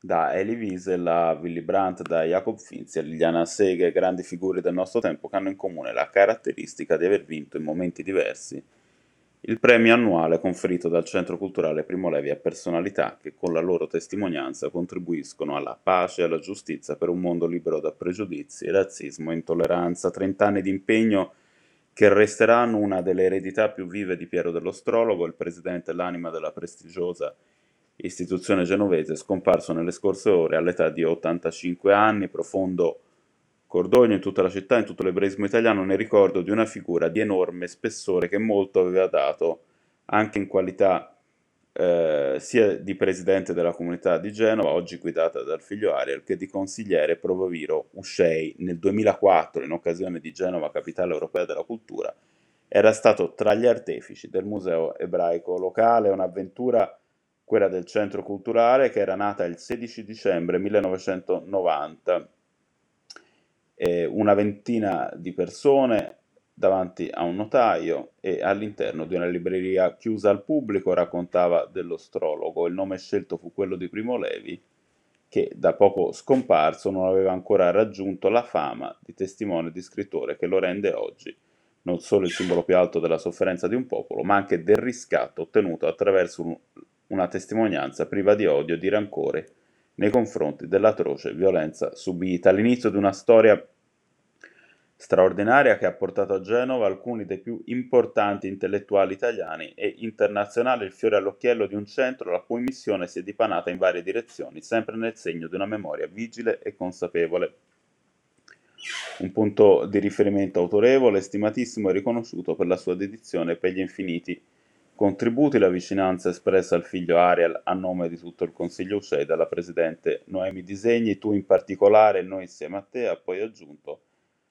da Elie Wiesel a Willy Brandt, da Jacob Finzi a Liliana Seghe, grandi figure del nostro tempo che hanno in comune la caratteristica di aver vinto in momenti diversi il premio annuale conferito dal Centro Culturale Primo Levi a personalità che con la loro testimonianza contribuiscono alla pace e alla giustizia per un mondo libero da pregiudizi, razzismo e intolleranza. Trent'anni di impegno che resteranno una delle eredità più vive di Piero dell'Ostrologo, il presidente e l'anima della prestigiosa istituzione genovese, scomparso nelle scorse ore all'età di 85 anni, profondo cordoglio in tutta la città, in tutto l'ebraismo italiano, nel ricordo di una figura di enorme spessore che molto aveva dato anche in qualità eh, sia di presidente della comunità di Genova, oggi guidata dal figlio Ariel, che di consigliere Provaviro Uscei nel 2004, in occasione di Genova, capitale europea della cultura, era stato tra gli artefici del museo ebraico locale, un'avventura quella del centro culturale che era nata il 16 dicembre 1990. Eh, una ventina di persone davanti a un notaio e all'interno di una libreria chiusa al pubblico raccontava dell'ostrologo. Il nome scelto fu quello di Primo Levi, che da poco scomparso non aveva ancora raggiunto la fama di testimone di scrittore che lo rende oggi non solo il simbolo più alto della sofferenza di un popolo, ma anche del riscatto ottenuto attraverso un, una testimonianza priva di odio e di rancore nei confronti dell'atroce violenza subita. All'inizio di una storia straordinaria che ha portato a Genova alcuni dei più importanti intellettuali italiani e internazionali, il fiore all'occhiello di un centro la cui missione si è dipanata in varie direzioni, sempre nel segno di una memoria vigile e consapevole. Un punto di riferimento autorevole, stimatissimo e riconosciuto per la sua dedizione per gli infiniti contributi, la vicinanza espressa al figlio Ariel a nome di tutto il Consiglio UCEI dalla Presidente Noemi Disegni, tu in particolare noi insieme a te, ha poi aggiunto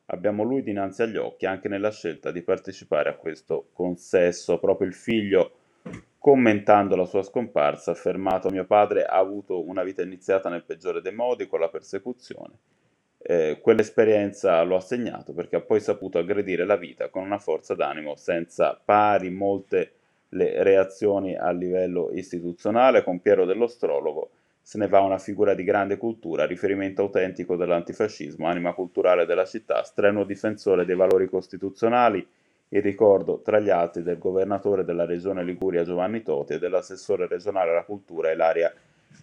Abbiamo lui dinanzi agli occhi anche nella scelta di partecipare a questo consesso. Proprio il figlio, commentando la sua scomparsa, ha affermato: Mio padre ha avuto una vita iniziata nel peggiore dei modi, con la persecuzione. Eh, quell'esperienza lo ha segnato perché ha poi saputo aggredire la vita con una forza d'animo senza pari, molte le reazioni a livello istituzionale. Con Piero dell'Ostrologo se ne va una figura di grande cultura, riferimento autentico dell'antifascismo, anima culturale della città, strenuo difensore dei valori costituzionali, il ricordo, tra gli altri, del governatore della regione Liguria Giovanni Toti e dell'assessore regionale alla cultura Ilaria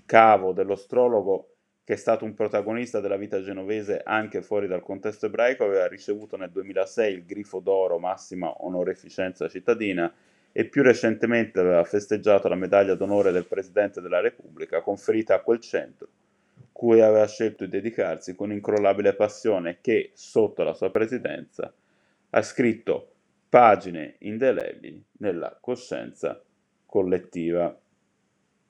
Cavo, dell'ostrologo che è stato un protagonista della vita genovese anche fuori dal contesto ebraico, aveva ricevuto nel 2006 il Grifo d'Oro massima onoreficenza cittadina e più recentemente aveva festeggiato la medaglia d'onore del Presidente della Repubblica conferita a quel centro, cui aveva scelto di dedicarsi con incrollabile passione che, sotto la sua presidenza, ha scritto pagine indelebili nella coscienza collettiva.